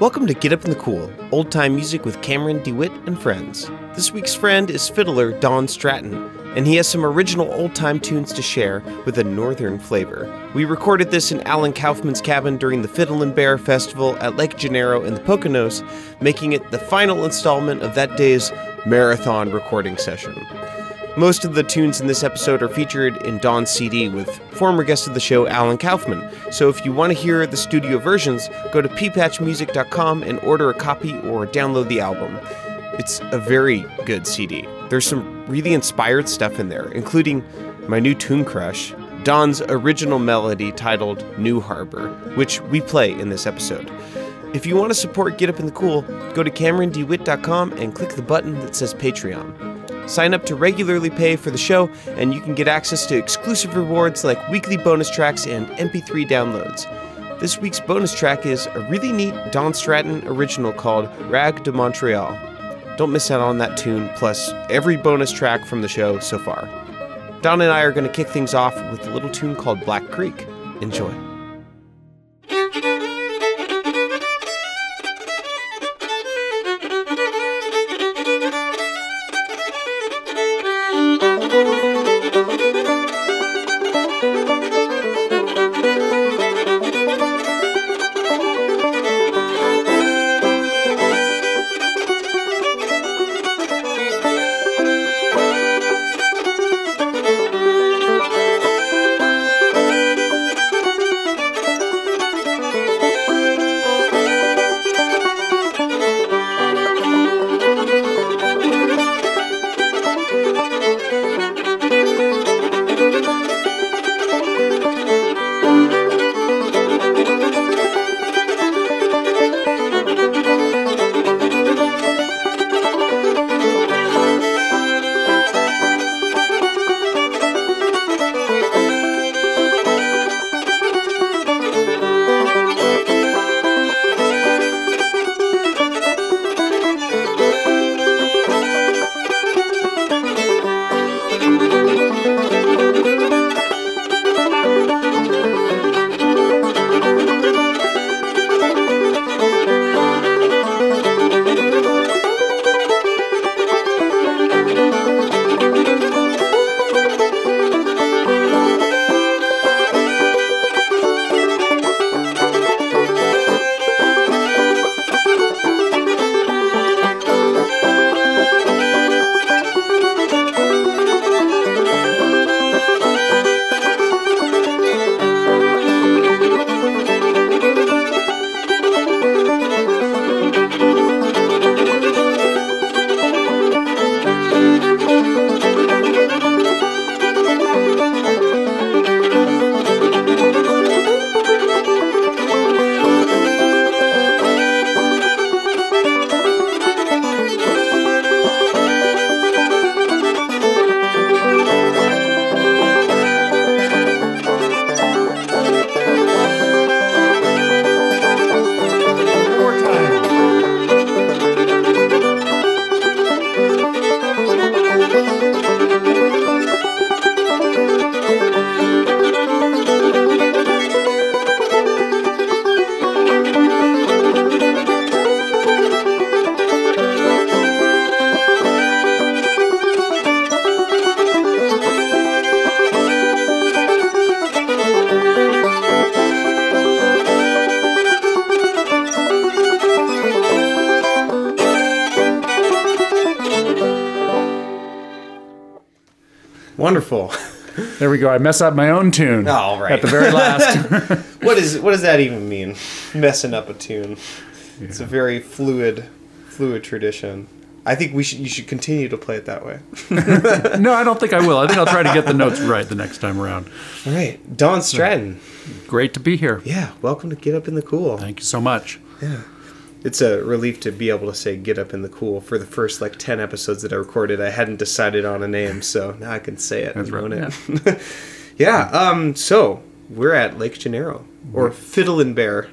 Welcome to Get Up in the Cool, old time music with Cameron DeWitt and friends. This week's friend is fiddler Don Stratton, and he has some original old time tunes to share with a northern flavor. We recorded this in Alan Kaufman's cabin during the Fiddle and Bear Festival at Lake Janeiro in the Poconos, making it the final installment of that day's marathon recording session. Most of the tunes in this episode are featured in Don's CD with former guest of the show, Alan Kaufman. So if you want to hear the studio versions, go to peepatchmusic.com and order a copy or download the album. It's a very good CD. There's some really inspired stuff in there, including my new tune crush, Don's original melody titled New Harbor, which we play in this episode. If you want to support Get Up in the Cool, go to CameronDeWitt.com and click the button that says Patreon. Sign up to regularly pay for the show, and you can get access to exclusive rewards like weekly bonus tracks and MP3 downloads. This week's bonus track is a really neat Don Stratton original called Rag de Montreal. Don't miss out on that tune, plus every bonus track from the show so far. Don and I are going to kick things off with a little tune called Black Creek. Enjoy. Wonderful. There we go. I mess up my own tune. All right. At the very last. what is what does that even mean? Messing up a tune. It's a very fluid, fluid tradition. I think we should you should continue to play it that way. no, I don't think I will. I think I'll try to get the notes right the next time around. All right, Don Stratton. Great to be here. Yeah, welcome to Get Up in the Cool. Thank you so much. Yeah. It's a relief to be able to say "Get Up in the Cool" for the first like ten episodes that I recorded. I hadn't decided on a name, so now I can say it. That's and own right, it. yeah. Um. So we're at Lake Janeiro, or Fiddle and Bear,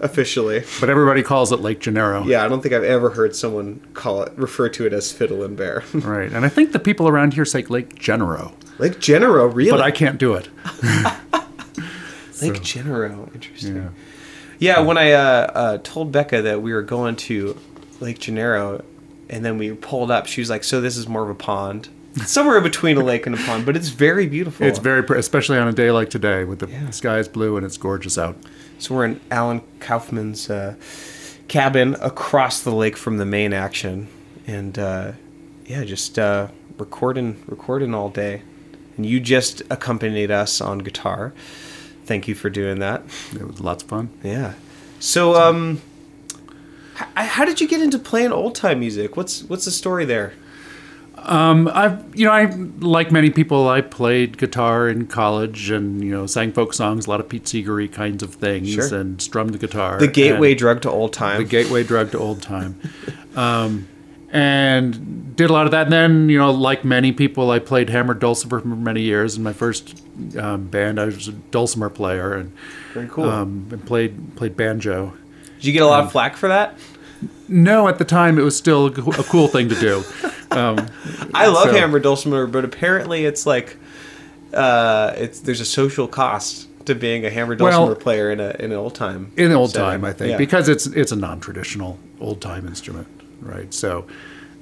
officially. But everybody calls it Lake Janeiro. Yeah, I don't think I've ever heard someone call it refer to it as Fiddle and Bear. Right. And I think the people around here say Lake Genero. Lake Genero, really? But I can't do it. Lake Genero, interesting. Yeah. Yeah, when I uh, uh, told Becca that we were going to Lake Gennaro, and then we pulled up, she was like, "So this is more of a pond, somewhere between a lake and a pond, but it's very beautiful." It's very, especially on a day like today, with the Yeah. sky is blue and it's gorgeous out. So we're in Alan Kaufman's uh, cabin across the lake from the main action, and uh, yeah, just uh, recording, recording all day. And you just accompanied us on guitar. Thank you for doing that. It was lots of fun. Yeah. So, um, h- how did you get into playing old time music? What's what's the story there? Um, I've, you know, I like many people. I played guitar in college, and you know, sang folk songs, a lot of Pete Seegery kinds of things, Sure. and strummed the guitar. The gateway drug to old time. the gateway drug to old time, um, and did a lot of that. And then, you know, like many people, I played hammered dulcimer for many years. In my first um, band, I was a dulcimer player, and Very cool. um, and played played banjo. Did you get a lot of flack for that? No, at the time, it was still a, cool thing to do. Um, I love So- hammer dulcimer, but apparently it's like uh, it's there's a social cost to being a hammer Well- dulcimer player in a in an old time. in old setting. time, I think, Yeah. because it's it's a non-traditional old time instrument, right? So,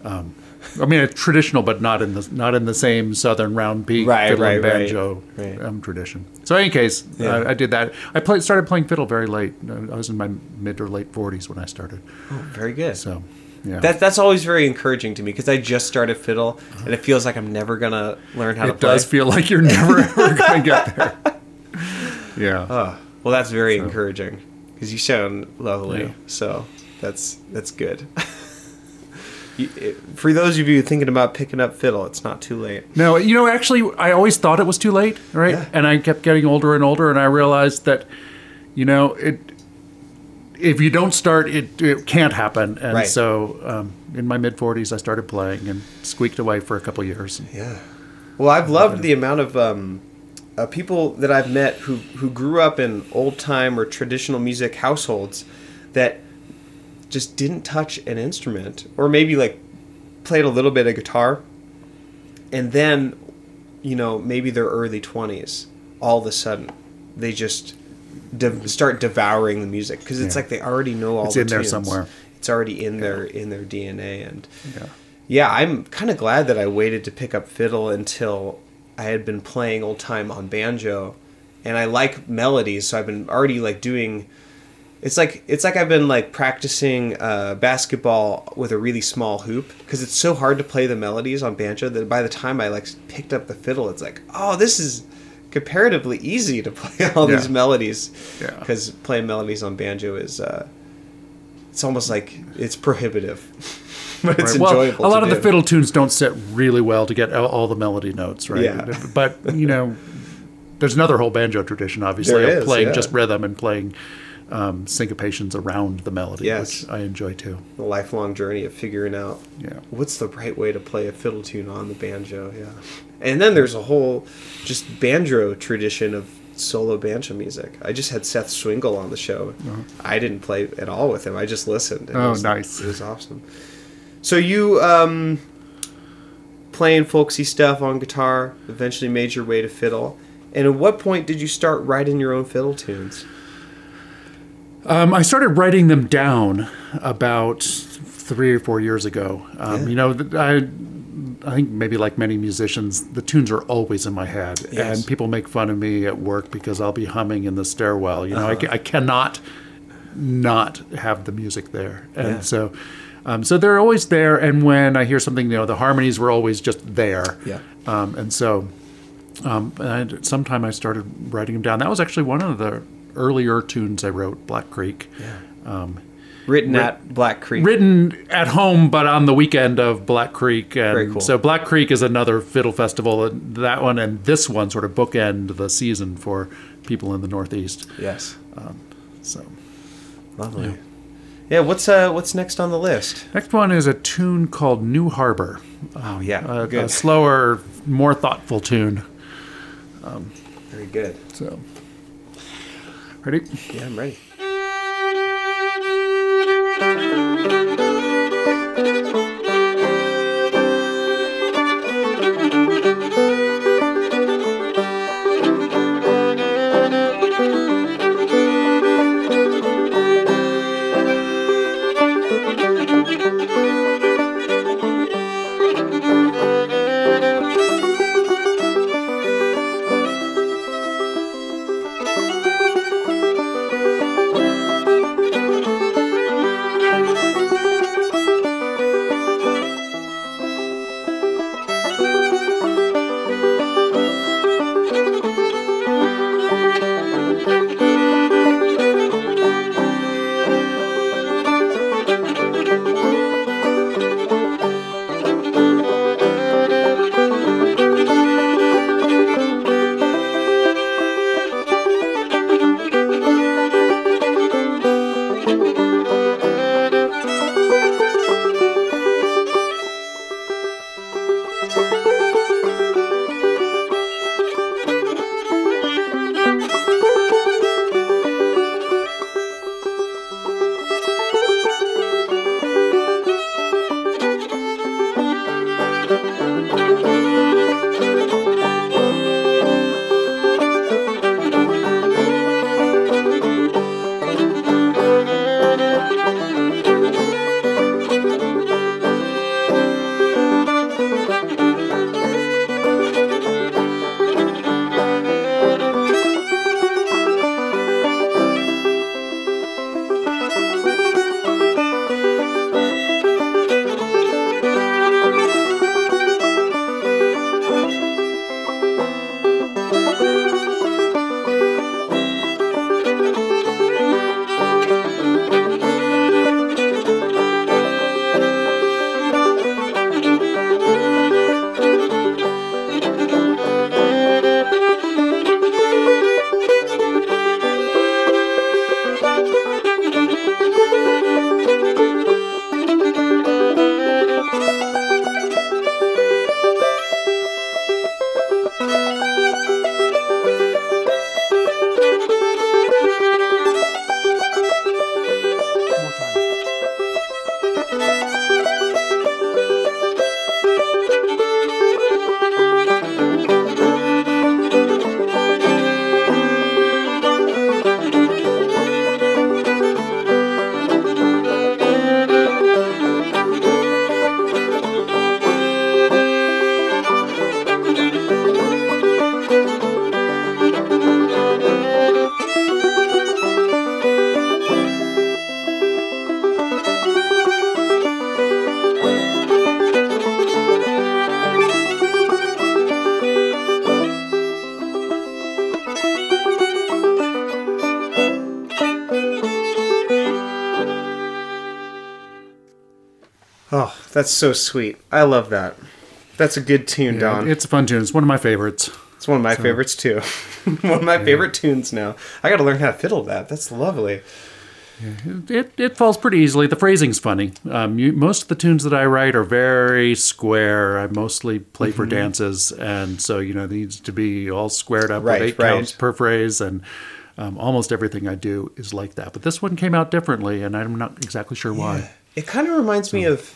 um, I mean, it's traditional, but not in the not in the same southern round peak Right, fiddle right, right, banjo right. Um, tradition. So, in any case, Yeah. I, I did that. I played started playing fiddle very late. I was in my mid or late forties when I started. Oh, Very good. So, yeah, That that's always very encouraging to me because I just started fiddle and it feels like I'm never gonna learn how to it does feel like you're never ever going to get there. Yeah. Oh, well, that's very encouraging because you sound lovely. Yeah. So that's that's good. For those of you thinking about picking up fiddle, it's not too late. No, you know, actually, I always thought it was too late, right? Yeah. And I kept getting older and older, and I realized that, you know, it if you don't start, it, it can't happen. And Right. so, um, in my mid forties, I started playing and squeaked away for a couple years. Yeah. Well, I've loved the amount of um, uh, people that I've met who who grew up in old time or traditional music households that just didn't touch an instrument, or maybe like played a little bit of guitar, and then, you know, maybe their early twenties, all of a sudden, they just de- start devouring the music because it's Yeah. like they already know all. It's the in there somewhere. It's already in their in their DNA, and Yeah. yeah, I'm kind of glad that I waited to pick up fiddle until I had been playing old time on banjo, and I like melodies, so I've been already like doing. It's like it's like I've been like practicing uh, basketball with a really small hoop because it's so hard to play the melodies on banjo that by the time I like picked up the fiddle, it's like oh this is comparatively easy to play all these Yeah. melodies Yeah. because playing melodies on banjo is uh, it's almost like it's prohibitive, but it's Right. Well, enjoyable. a lot of the fiddle tunes don't sit really well to get all, all the melody notes, right? Yeah. But you know, there's another whole banjo tradition, obviously, There of is, playing yeah. just rhythm and playing um, syncopations around the melody, Yes. which I enjoy too. the lifelong journey of figuring out Yeah. what's the right way to play a fiddle tune on the banjo. Yeah, and then there's a whole just banjo tradition of solo banjo music. I just had Seth Swingle on the show. I didn't play at all with him. I just listened. and it Oh, was- nice. It was awesome. So you um, playing folksy stuff on guitar, eventually made your way to fiddle. And at what point did you start writing your own fiddle tunes? Um, I started writing them down about three or four years ago. Um, Yeah. You know, I, I think maybe like many musicians, the tunes are always in my head, Yes. and people make fun of me at work because I'll be humming in the stairwell. You know, I, Uh-huh. ca- I cannot not have the music there, and Yeah. so. Um, so they're always there, and when I hear something, you know, the harmonies were always just there. Yeah. Um, and so, um, and sometime I started writing them down. That was actually one of the earlier tunes I wrote, Black Creek. Um, written at Black Creek. Written at home, but on the weekend of Black Creek. And Very cool. So Black Creek is another fiddle festival. And that one and this one sort of bookend the season for people in the Northeast. yes. Um, so Lovely. Yeah. what's uh what's next on the list? next one is a tune called New Harbor. Oh yeah, uh, A, good. a slower, more thoughtful tune. Very good. So, ready? Yeah, I'm ready. That's so sweet. I love that. That's a good tune, Don. It's a fun tune. It's one of my favorites. It's one of my favorites too. one of my favorite tunes now. I got to learn how to fiddle that. That's lovely. It, it falls pretty easily. The phrasing's funny. Um, you, most of the tunes that I write are very square. I mostly play for dances, and so you know it needs to be all squared up Right, with eight right. counts per phrase, and um, almost everything I do is like that. But this one came out differently, and I'm not exactly sure why. It kind of reminds me of,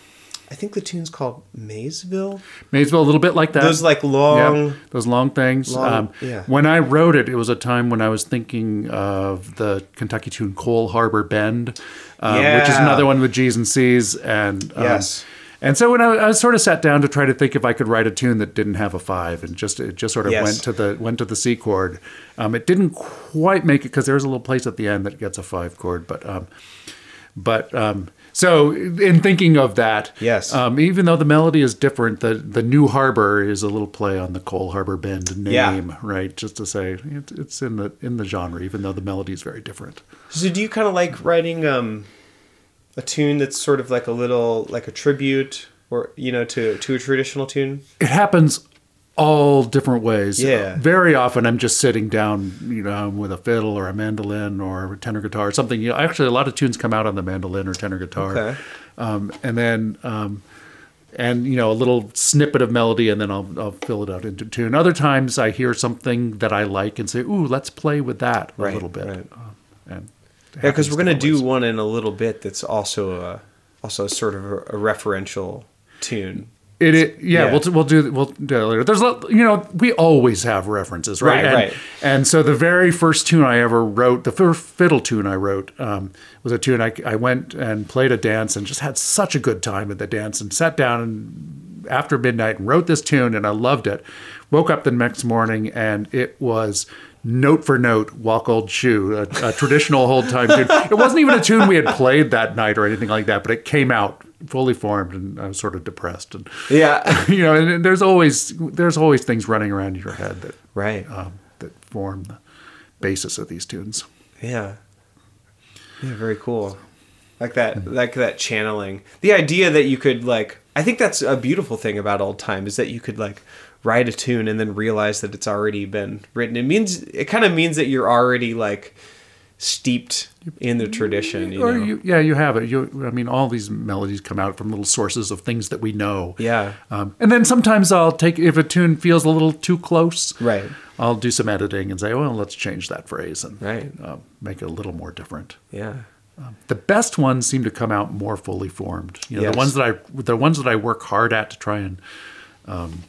I think the tune's called Maysville. Maysville, a little bit like that. Those like long. Yep, those long things. long- um, yeah. When I wrote it, it was a time when I was thinking of the Kentucky tune "Coal Harbor Bend," um, which is another one with G's and C's. And um, Yes. and so when I, I sort of sat down to try to think if I could write a tune that didn't have a five, and just it just sort of Yes. went to the went to the C chord. Um, it didn't quite make it because there's a little place at the end that gets a five chord, but um, but um, so in thinking of that, Yes. um, even though the melody is different, the the New Harbor is a little play on the Coal Harbor Bend name, Yeah. right? Just to say it, it's in the in the genre, even though the melody is very different. So do you kind of like writing um, a tune that's sort of like a little like a tribute or you know to to a traditional tune? It happens all different ways. Yeah. Very often, I'm just sitting down, you know, with a fiddle or a mandolin or a tenor guitar or something. You know, actually, a lot of tunes come out on the mandolin or tenor guitar. Okay. Um, and then, um, and you know, a little snippet of melody, and then I'll I'll fill it out into tune. Other times, I hear something that I like and say, "Ooh, let's play with that a Right, little bit." right. Um, and Yeah, because we're gonna do one in a little bit that's also a also sort of a, a referential tune. It, it yeah, Yeah. we'll we'll do we'll do that later. There's a you know we always have references, right? Right, and, right. And so the very first tune I ever wrote, the first fiddle tune I wrote, um, was a tune I I went and played a dance and just had such a good time at the dance and sat down and after midnight and wrote this tune and I loved it. Woke up the next morning and it was note for note walk old shoe a, a traditional old time tune it wasn't even a tune we had played that night or anything like that but it came out fully formed and i was sort of depressed and Yeah. you know, and there's always there's always things running around in your head that right. um, that form the basis of these tunes. Yeah. Yeah, very cool. Like that like that channeling. The idea that you could like I think that's a beautiful thing about old time is that you could like write a tune and then realize that it's already been written. It means it kind of means that you're already like steeped in the tradition, you or you, yeah, you have it. You, I mean, all these melodies come out from little sources of things that we know. Yeah. Um, and then sometimes I'll take if a tune feels a little too close. Right. I'll do some editing and say, well, let's change that phrase and Right. uh, make it a little more different. Yeah. The best ones seem to come out more fully formed. You know, Yes. the ones that I the ones that I work hard at to try and, um,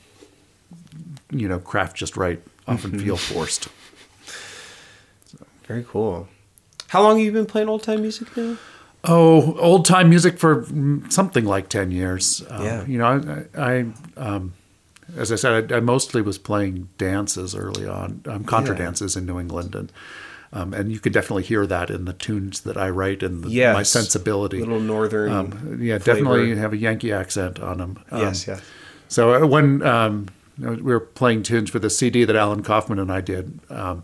you know, craft just right often feel forced. Very cool. How long have you been playing old time music now? Oh, old time music for something like ten years. Um, Yeah. You know, I, I um, as I said, I, I mostly was playing dances early on, um, contra Yeah. dances in New England, and um, and you can definitely hear that in the tunes that I write and the, Yes. my sensibility. Little northern. um, yeah, flavor. definitely have a Yankee accent on them. Um, yes, yes. So uh, when um, we were playing tunes for the CD that Alan Kaufman and I did, um,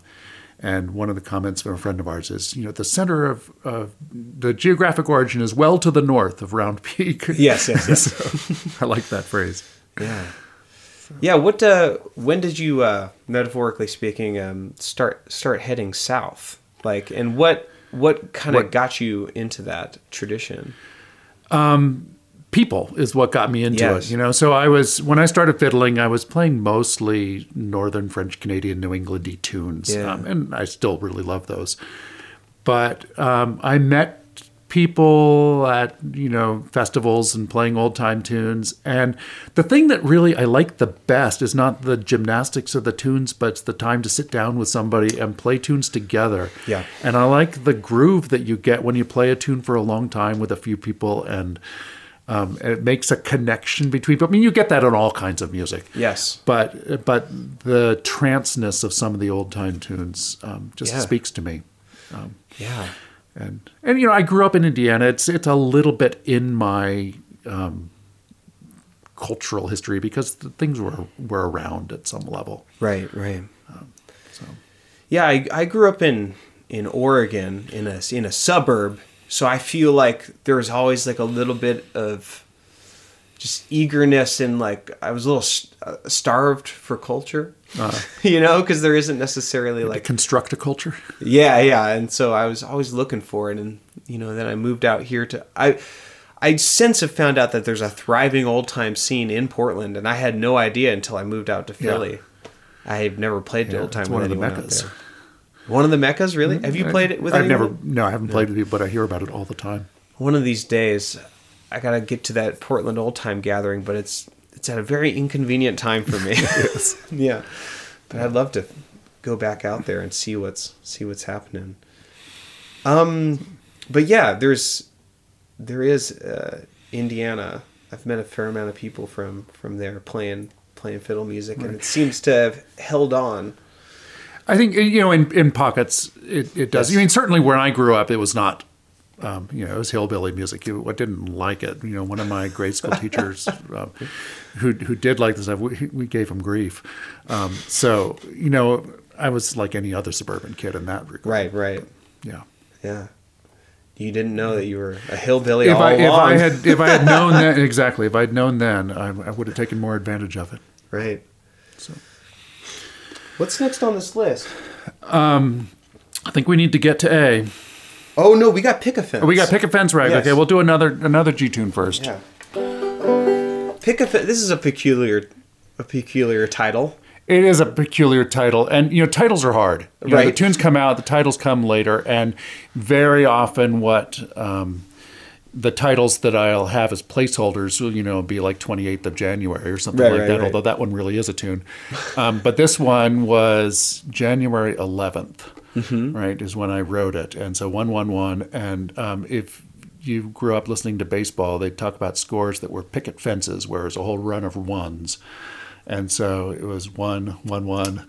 and one of the comments from a friend of ours is, you know, the center of uh, the geographic origin is well to the north of Round Peak. Yes, yes, yes. So, I like that phrase. Yeah. Yeah, what uh when did you uh metaphorically speaking um start start heading south? Like and what what kind of got you into that tradition? People is what got me into Yes. it, you know. So I was when I started fiddling, I was playing mostly northern French Canadian New Englandy tunes, Yeah. um, and I still really love those. But um, I met people at you know festivals and playing old time tunes, and the thing that really I like the best is not the gymnastics of the tunes, but it's the time to sit down with somebody and play tunes together. Yeah. and I like the groove that you get when you play a tune for a long time with a few people and. Um, it makes a connection between. I mean, you get that in all kinds of music. Yes. But but the tranceness of some of the old time tunes um, just Yeah. speaks to me. Yeah. And and you know, I grew up in Indiana. It's it's a little bit in my um, cultural history because the things were were around at some level. Right, right. So Yeah, I, I grew up in in Oregon in a in a suburb, so I feel like there's always like a little bit of just eagerness and like I was a little st- uh, starved for culture, you know, because there isn't necessarily like Construct a culture. yeah, yeah, and so I was always looking for it, and you know, then I moved out here to I. I since have found out that there's a thriving old time scene in Portland, and I had no idea until I moved out to Philly. I've never played Yeah, old time it's with one of the anyone out meccas. One of the meccas, really? Have you played it with? I've anyone? never. No, I haven't played with you, but I hear about it all the time. One of these days, I gotta get to that Portland old time gathering, but it's it's at a very inconvenient time for me. yeah, but I'd love to go back out there and see what's see what's happening. Um, but yeah, there's there is uh, Indiana. I've met a fair amount of people from from there playing playing fiddle music, and it seems to have held on. I think you know, in, in pockets, it, it does. Yes. I mean, certainly where I grew up, it was not. Um, you know, it was hillbilly music. You, I didn't like it. You know, one of my grade school teachers, um, who who did like this stuff, we, we gave him grief. Um, so you know, I was like any other suburban kid in that regard. Right, right, Yeah. yeah. You didn't know that you were a hillbilly If all I, if. I had if I had known that exactly, if I'd known then, I, I would have taken more advantage of it. Right. So What's next on this list? I think we need to get to A. Oh no, we got pick a fence. We got pick a fence rag. Yes. Okay, we'll do another another G tune first. Yeah. Pick a fence. This is a peculiar, a peculiar title. It is a peculiar title, and you know titles are hard. You know, the tunes come out, the titles come later, and very often what um, the titles that I'll have as placeholders will you know be like 28th of January or something Right, like right, that. right. Although that one really is a tune, um, but this one was January 11th. Mm-hmm. Right is when I wrote it, and so one one one, and um, if you grew up listening to baseball, they talk about scores that were picket fences, where it was a whole run of ones. And so it was one, one, one,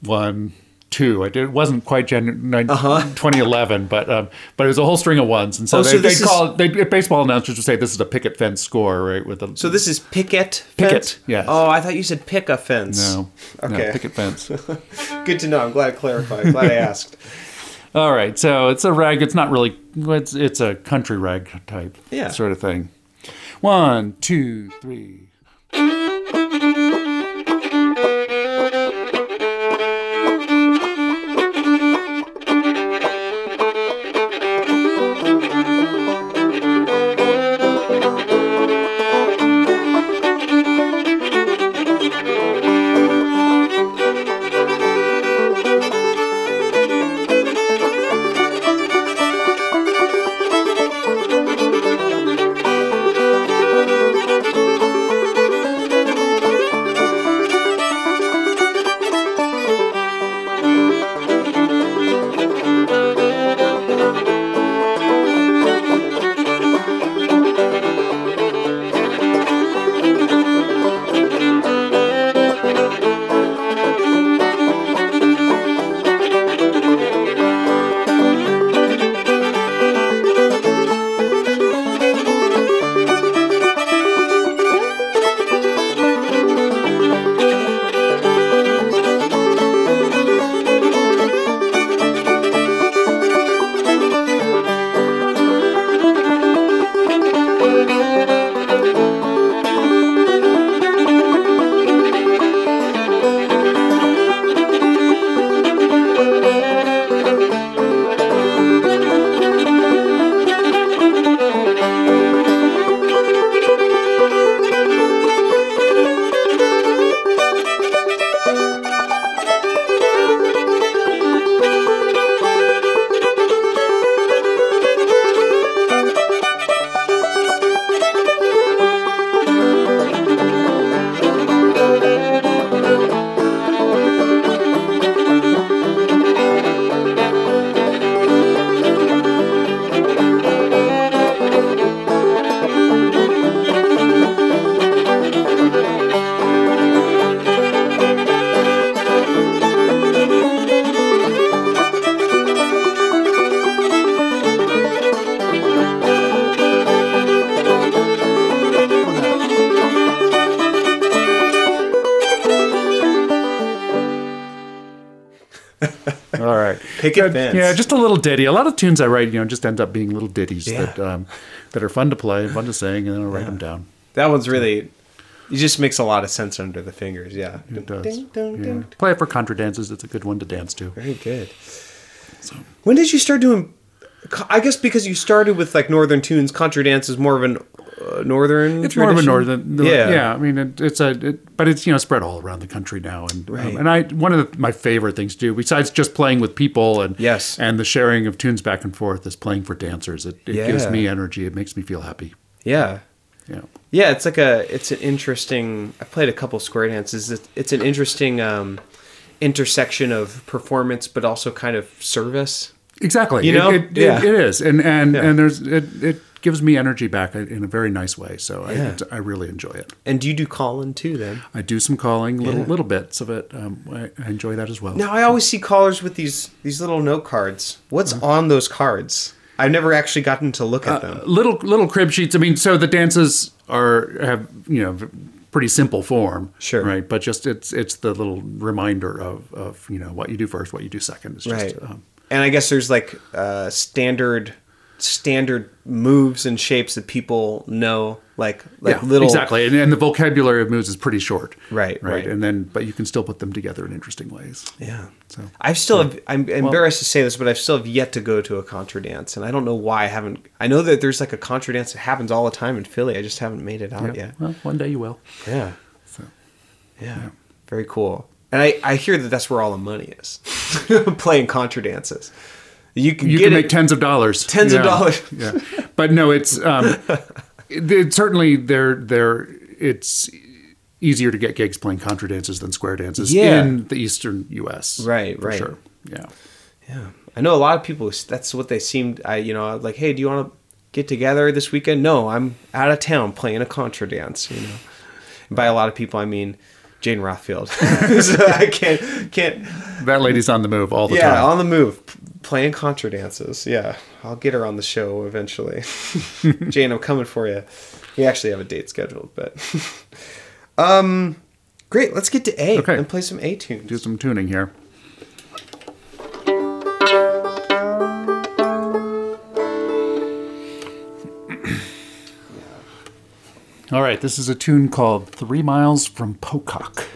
one, two. I did, it wasn't quite January 2011, but um, but it was a whole string of ones. And so, Uh-huh. Oh, they, so they'd call it, they, baseball announcers would say this is a picket fence score, right? With a, So this is picket Picket, fence. yes. Oh, I thought you said pick a fence. no, Okay. no, picket fence. Good to know. I'm glad I clarified. glad I asked. All right, so it's a rag. It's not really. It's it's a country rag type Yeah. sort of thing. One, two, three. Picket Good. fence. Yeah, just a little ditty. A lot of tunes I write, you know, just end up being little ditties Yeah. that um, that are fun to play, fun to sing, and then I write them down. That one's really. It just makes a lot of sense under the fingers. Yeah. It does. Ding, Yeah. ding. Play it for contra dances. It's a good one to dance to. Very good. So, When did you start doing? I guess because you started with like northern tunes. Contra dance is more of an northern. It's more of a tradition? northern, Yeah. yeah. I mean, it, it's a, it, but it's you know spread all around the country now, and um, and I one of the, my favorite things to do, besides just playing with people and Yes. and the sharing of tunes back and forth, is playing for dancers. It, it gives me energy. It makes me feel happy. Yeah. Yeah, Yeah, it's like a it's an interesting. I played a couple square dances. It's, it's an interesting um, intersection of performance, but also kind of service. exactly. You know? it, it, Yeah. it, it is, and and Yeah. and there's it, it gives me energy back in a very nice way. So I, Yeah. it's- I really enjoy it. And do you do calling too? Then I do some calling, little Yeah. little bits of it. Um, I, I enjoy that as well. now I always see callers with these these little note cards. What's Uh-huh. on those cards? I've never actually gotten to look at them. little little crib sheets. I mean, so the dances are have you know pretty simple form, Sure. right? But just it's it's the little reminder of of you know what you do first, what you do second. It's just right. um, and I guess there's like uh, standard standard moves and shapes that people know, like like yeah, little exactly, and, and the vocabulary of moves is pretty short, Right, right, right. and then but you can still put them together in interesting ways. Yeah. So I've still have, I'm embarrassed to say this, but I've still have yet to go to a contra dance, and I don't know why I haven't. I know that there's like a contra dance that happens all the time in Philly. I just haven't made it out yeah, yet. well, one day you will. Yeah. So Yeah. Very cool. And I, I hear that that's where all the money is, playing contra dances. You can you can make tens of dollars, Tens of dollars. yeah, but no, it's um, it, it certainly they're they're it's easier to get gigs playing contra dances than square dances Yeah. in the eastern U.S. Right, for right. sure. Yeah, Yeah, I know a lot of people. That's what they seemed. I you know like, hey, do you want to get together this weekend? No, I'm out of town playing a contra dance. You know, and by a lot of people, I mean Jane Rothfield. so I can't can't. that lady's on the move all the Yeah, time. Yeah, on the move, playing contra dances. Yeah, I'll get her on the show eventually. Jane, I'm coming for you. We actually have a date scheduled, but um, great. Let's get to A Okay. and play some A tunes. Do some tuning here. All right, this is a tune called Three Miles from Pocock.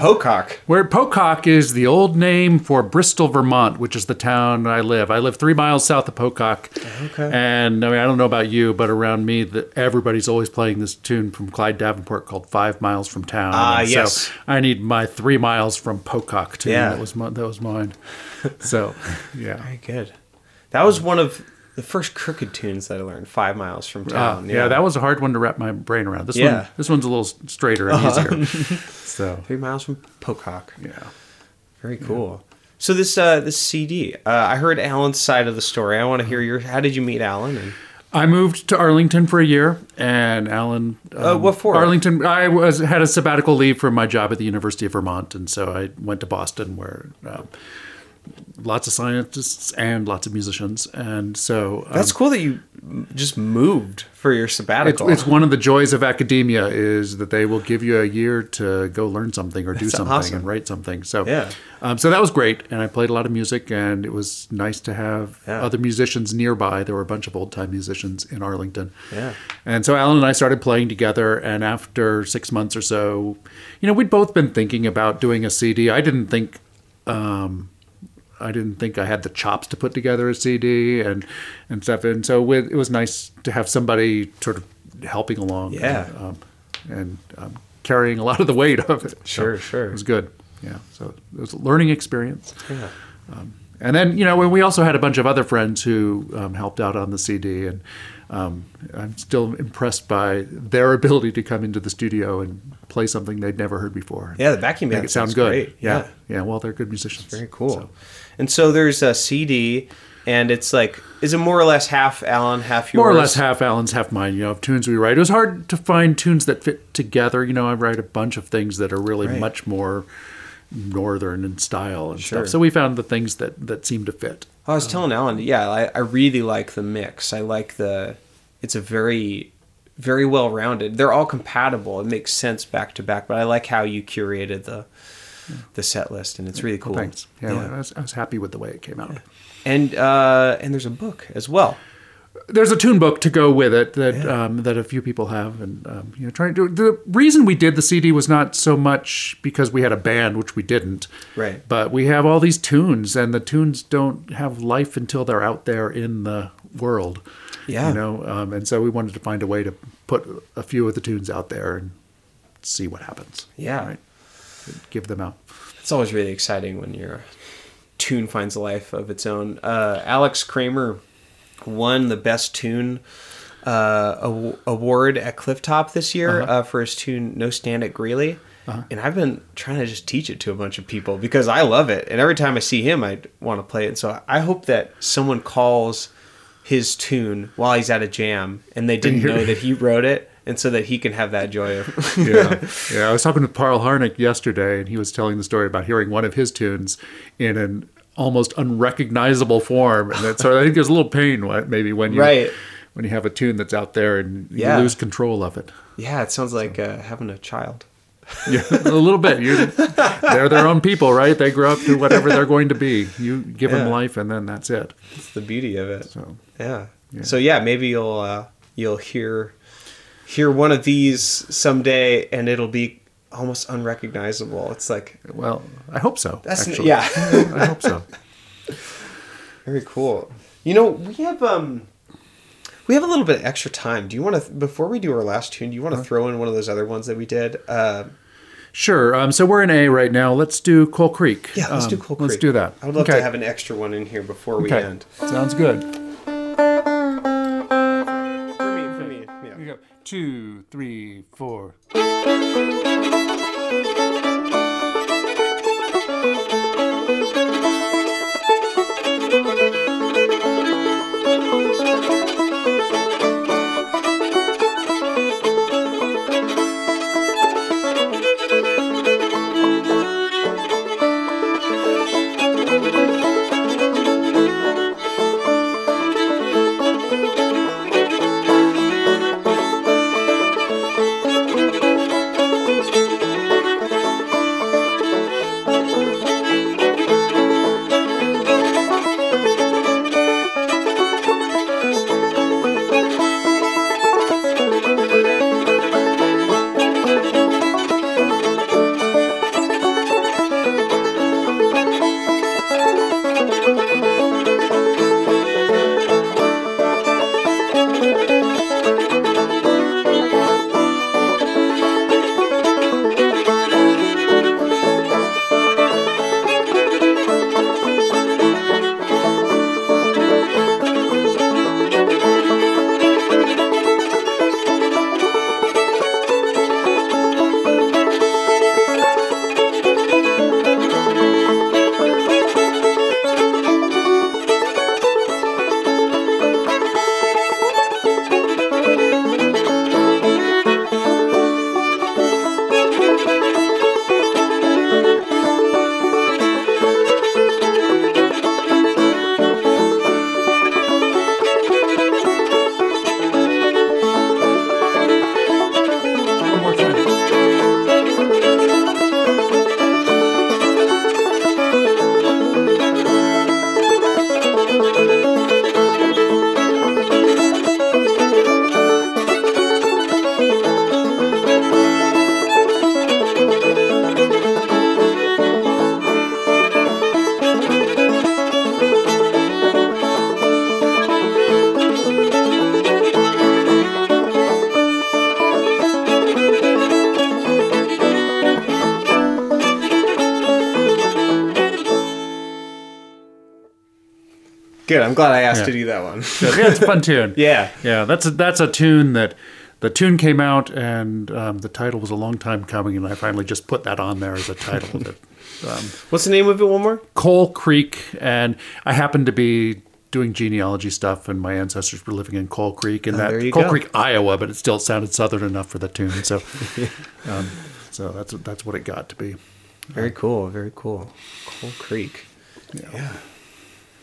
Pocock? Where Pocock is the old name for Bristol, Vermont, which is the town I live. I live three miles south of Pocock. Okay. And I mean, I don't know about you, but around me, the, everybody's always playing this tune from Clyde Davenport called Five Miles from Town. Ah, And yes. So I need my three miles from Pocock tune. Yeah. That was, my, that was mine. So, yeah. Very good. That was one of the first crooked tunes that I learned. Five miles from Ah, town. yeah. that was a hard one to wrap my brain around. This Yeah. Uh-huh. one, this one's a little straighter and easier. So, three miles from Pocock. yeah. Very cool. So this uh, this CD, uh, I heard Alan's side of the story. I want to hear your. How did you meet Alan? And I moved to Arlington for a year, and Alan. Uh, what for? Arlington. I was had a sabbatical leave from my job at the University of Vermont, and so I went to Boston, where um, lots of scientists and lots of musicians, and so um, that's cool that you just moved for your it's, sabbatical. it's one of the joys of academia is that they will give you a year to go learn something or do That's something awesome. and write something. So Yeah. um, so that was great, and I played a lot of music, and it was nice to have Yeah. other musicians nearby. There were a bunch of old time musicians in Arlington. Yeah. And so Alan and I started playing together, and after six months or so, you know, we'd both been thinking about doing a CD. I didn't think. Um, I didn't think I had the chops to put together a CD and and stuff, and so with, it was nice to have somebody sort of helping along, Yeah. and, um, and um, carrying a lot of the weight of it. Sure, So sure. it was good. Yeah, so it was a learning experience. Yeah. And then, you know, when we also had a bunch of other friends who um, helped out on the CD, and um, I'm still impressed by their ability to come into the studio and play something they'd never heard before. Yeah, the make band it sound sounds good. great. Yeah. Yeah. yeah, Well, they're good musicians. Very cool. So- And so there's a CD, and it's like, is it more or less half Alan, half yours? more or less half Alan's, half mine. You know, of tunes we write. It was hard to find tunes that fit together. You know, I write a bunch of things that are really Right. much more northern in style and Sure. stuff. So we found the things that that seem to fit. I was telling Alan, yeah, I, I really like the mix. I like the, it's a very, very well rounded. They're all compatible. It makes sense back to back. But I like how you curated the, the set list, and it's really cool. Thanks. Yeah, Yeah. I, was, I was happy with the way it came out. And uh, and there's a book as well. there's a tune book to go with it that um, that a few people have, and um, you know, trying to. The reason we did the CD was not so much because we had a band, which we didn't, Right. But we have all these tunes, and the tunes don't have life until they're out there in the world. Yeah. you know, um, and so we wanted to find a way to put a few of the tunes out there and see what happens. Yeah. Give them out. It's always really exciting when your tune finds a life of its own. Uh, Alex Kramer won the best tune uh, award at Clifftop this year uh for his tune "No Stand at Greeley." And I've been trying to just teach it to a bunch of people because I love it. And every time I see him, I want to play it. So I hope that someone calls his tune while he's at a jam and they didn't know that he wrote it. And so that he can have that joy of yeah, yeah. I was talking with Parl Harnick yesterday, and he was telling the story about hearing one of his tunes in an almost unrecognizable form, and that, so I think there's a little pain maybe when you Right. when you have a tune that's out there and you Yeah. lose control of it. yeah. It sounds like uh, having a child. Yeah, a little bit. You, they're their own people, right? They grow up to whatever they're going to be. You give them life, and then that's it. It's the beauty of it. So Yeah. So yeah, maybe you'll uh, you'll hear hear one of these someday, and it'll be almost unrecognizable. It's like well, I hope so. that's actually. yeah, I hope so. very cool. You know, we have um we have a little bit of extra time. Do you want to before we do our last tune? Do you want to throw in one of those other ones that we did? Uh, Sure. Um, so we're in A right now. Let's do Coal Creek. yeah, let's Um, do Coal Creek. Let's do that. I would love Okay. to have an extra one in here before we Okay. end. Sounds good. Two, three, four. Good. I'm glad I asked Yeah. to do that one. yeah, it's a fun tune. yeah. Yeah, that's a, that's a tune that the tune came out and um, the title was a long time coming, and I finally just put that on there as a title. that, um, What's the name of it? One more. Coal Creek, and I happened to be doing genealogy stuff, and my ancestors were living in Coal Creek, and Oh, that Coal go. Creek, Iowa, but it still sounded southern enough for the tune. So, um, so that's that's what it got to be. Very cool. Very cool. Coal Creek. Yeah.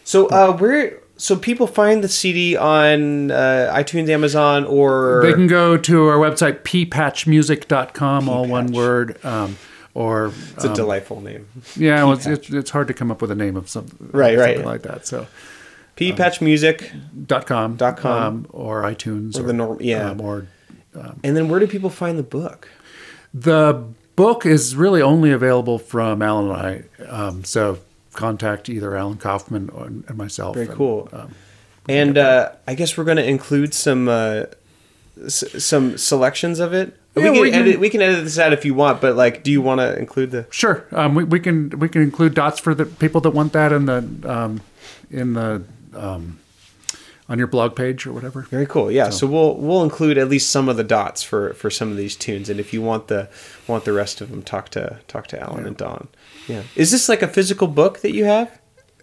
So, uh, where? So people find the CD on uh, iTunes, Amazon, or They can go to our website ppatchmusic.com, all one word, um, or it's a delightful name. yeah, well, it's, it's it's hard to come up with a name of something Right, right. something like that. So P Patch dot com Dot com. um, or iTunes Or the norm- yeah. um, or and then where do people find the book? The book is really only available from Alan and I. Um, so contact either Alan Kaufman or and myself. Very and, cool. um, And uh, I guess we're going to include some uh, s- some selections of it. we can we can- edit. We can edit this out if you want, but like, do you want to include the? sure, um, we, we can we can include dots for the people that want that in the um, in the um, on your blog page or whatever. Very cool. Yeah. So, we'll we'll include at least some of the dots for for some of these tunes, and if you want the want the rest of them, talk to talk to Alan and Don. Yeah. Is this like a physical book that you have?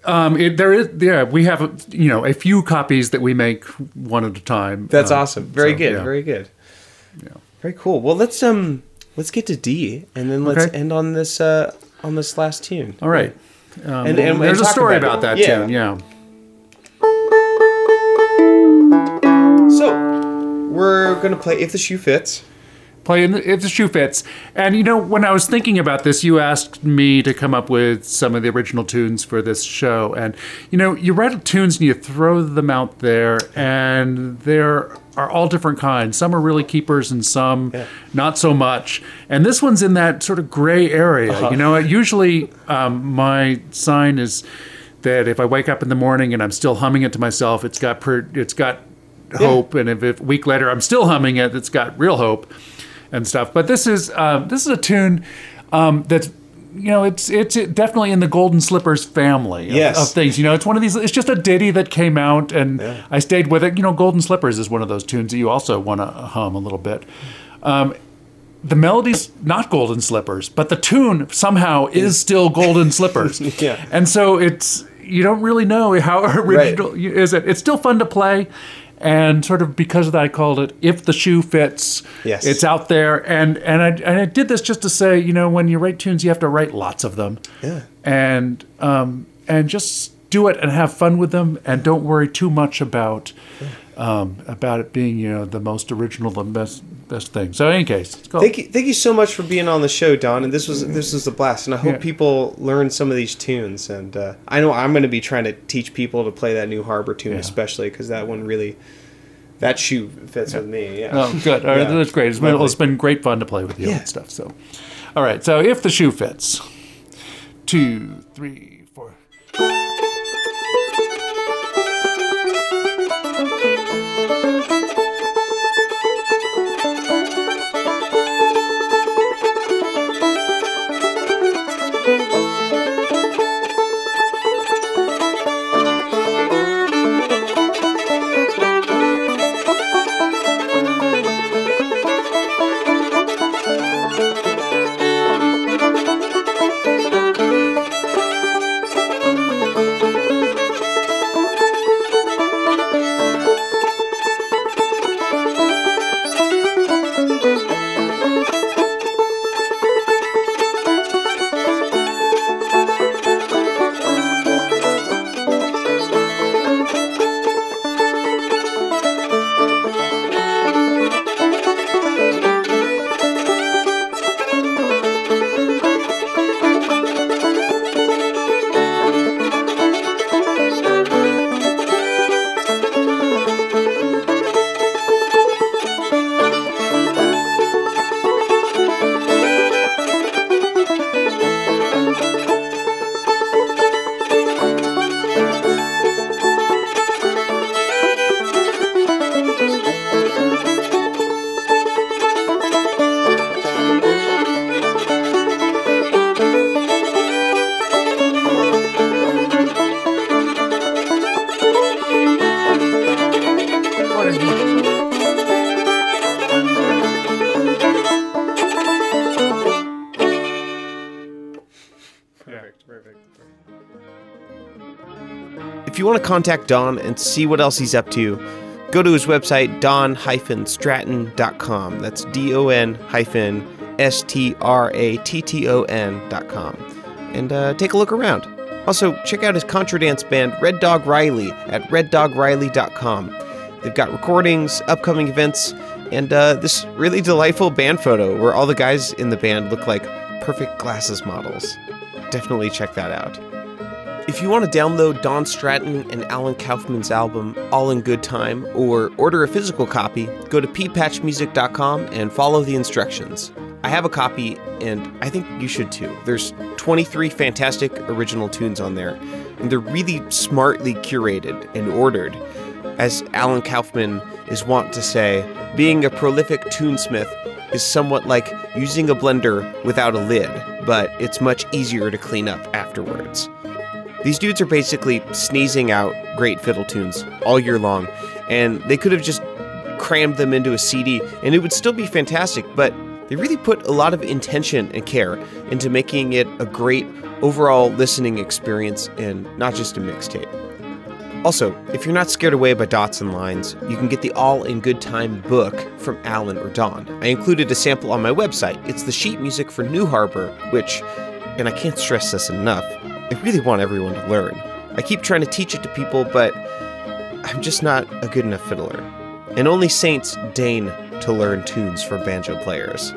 Um, it, there is yeah we have you know a few copies that we make one at a time. That's Um, awesome. Very so, good. yeah. Very good. Yeah. Very cool. Well, let's um let's get to D, and then let's Okay. end on this uh on this last tune. All right. Um, And- and- there's and a story about about, that Yeah. tune. Yeah. We're gonna play if the shoe fits. play in the, if the shoe fits. And you know, when I was thinking about this, you asked me to come up with some of the original tunes for this show. And you know, you write tunes and you throw them out there, and there are all different kinds. Some are really keepers, and some Yeah. not so much. And this one's in that sort of gray area. You know, usually um, my sign is that if I wake up in the morning and I'm still humming it to myself, it's got per, it's got hope, and if, if a week later I'm still humming it, it's got real hope and stuff. But this is uh, this is a tune um, that's you know it's it's definitely in the Golden Slippers family of, Yes. of things. You know, it's one of these. It's just a ditty that came out, and I stayed with it. You know, Golden Slippers is one of those tunes that you also want to hum a little bit. Um, the melody's not Golden Slippers, but the tune somehow is still Golden Slippers. Yeah. and so it's you don't really know how original is it. It's still fun to play. And sort of because of that, I called it "If the Shoe Fits." Yes. it's out there, and and I and I did this just to say, you know, when you write tunes, you have to write lots of them, Yeah. and um, and just do it and have fun with them, and don't worry too much about um, about it being, you know, the most original, the best best thing. So, in any case, Thank you, thank you so much for being on the show, Don. And this was this was a blast. And I hope Yeah. people learn some of these tunes. And uh, I know I'm going to be trying to teach people to play that New Harbor tune, Yeah. especially because that one really that shoe fits with me. Yeah. Oh, good. All right, Yeah. That's great. It's been, it's been great fun to play with you Yeah. and stuff. So, all right. So, if the shoe fits, two, three, contact Don and see what else he's up to, go to his website, don-stratton.com. That's D O N hyphen S T R A T T O N.com. And uh, take a look around. Also, check out his contra dance band, Red Dog Riley, at reddogriley.com. They've got recordings, upcoming events, and uh, this really delightful band photo where all the guys in the band look like perfect glasses models. Definitely check that out. If you want to download Don Stratton and Alan Kaufman's album All in Good Time or order a physical copy, go to ppatchmusic.com and follow the instructions. I have a copy and I think you should too. There's 23 fantastic original tunes on there, and they're really smartly curated and ordered. As Alan Kaufman is wont to say, being a prolific tunesmith is somewhat like using a blender without a lid, but it's much easier to clean up afterwards. These dudes are basically sneezing out great fiddle tunes all year long, and they could have just crammed them into a CD and it would still be fantastic, but they really put a lot of intention and care into making it a great overall listening experience and not just a mixtape. Also, if you're not scared away by dots and lines, you can get the All in Good Time book from Alan or Don. I included a sample on my website. It's the sheet music for New Harbor, which, and I can't stress this enough, I really want everyone to learn. I keep trying to teach it to people, but I'm just not a good enough fiddler. And only saints deign to learn tunes for banjo players.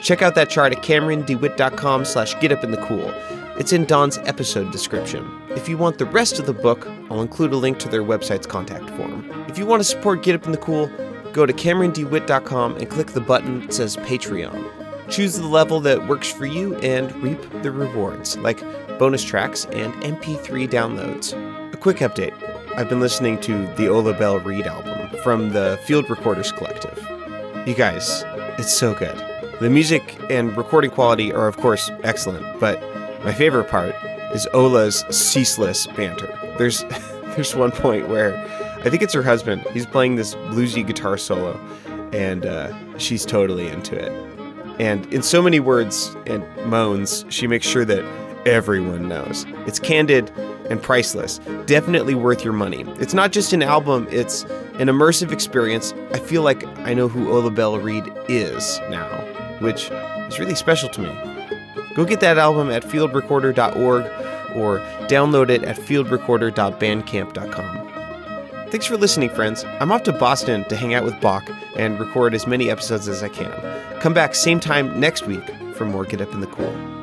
Check out that chart at CameronDewitt.com slash getupinthecool. It's in Don's episode description. If you want the rest of the book, I'll include a link to their website's contact form. If you want to support Get Up in the Cool, go to CameronDewitt.com and click the button that says Patreon. Choose the level that works for you and reap the rewards, like bonus tracks and MP3 downloads. A quick update I've been listening to the Ola Belle Reed album from the Field Recorders Collective. You guys, it's so good. The music and recording quality are, of course, excellent, but my favorite part is Ola's ceaseless banter. There's there's one point where I think it's her husband. He's playing this bluesy guitar solo, and uh, she's totally into it. And in so many words and moans, she makes sure that everyone knows. It's candid and priceless. Definitely worth your money. It's not just an album, it's an immersive experience. I feel like I know who Ola Belle Reed is now, which is really special to me. Go get that album at fieldrecorder.org or download it at fieldrecorder.bandcamp.com. Thanks for listening, friends. I'm off to Boston to hang out with Bach and record as many episodes as I can. Come back same time next week for more Get Up in the Cool.